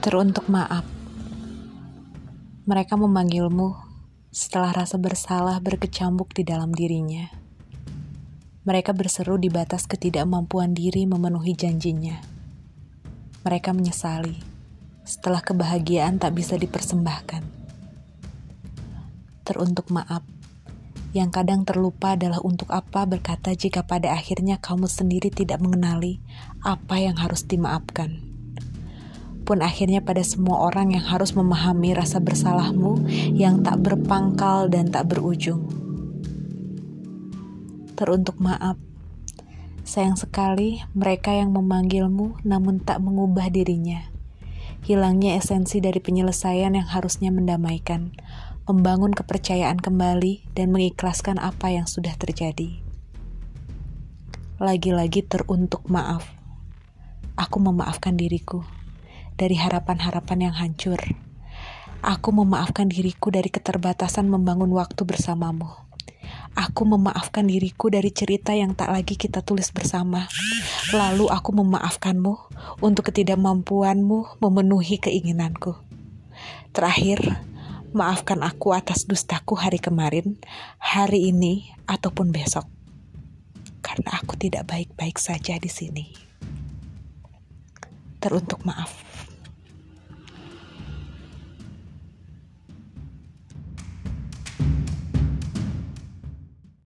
Teruntuk maaf, mereka memanggilmu setelah rasa bersalah berkecambuk di dalam dirinya. Mereka berseru di batas ketidakmampuan diri memenuhi janjinya. Mereka menyesali setelah kebahagiaan tak bisa dipersembahkan. Teruntuk maaf, yang kadang terlupa adalah untuk apa berkata jika pada akhirnya kamu sendiri tidak mengenali apa yang harus dimaafkan pun akhirnya pada semua orang yang harus memahami rasa bersalahmu yang tak berpangkal dan tak berujung. Teruntuk maaf, sayang sekali mereka yang memanggilmu namun tak mengubah dirinya. Hilangnya esensi dari penyelesaian yang harusnya mendamaikan, membangun kepercayaan kembali, dan mengikhlaskan apa yang sudah terjadi. Lagi-lagi teruntuk maaf. Aku memaafkan diriku dari harapan-harapan yang hancur. Aku memaafkan diriku dari keterbatasan membangun waktu bersamamu. Aku memaafkan diriku dari cerita yang tak lagi kita tulis bersama. Lalu aku memaafkanmu untuk ketidakmampuanmu memenuhi keinginanku. Terakhir, maafkan aku atas dustaku hari kemarin, hari ini, ataupun besok. Karena aku tidak baik-baik saja di sini. Teruntuk maaf.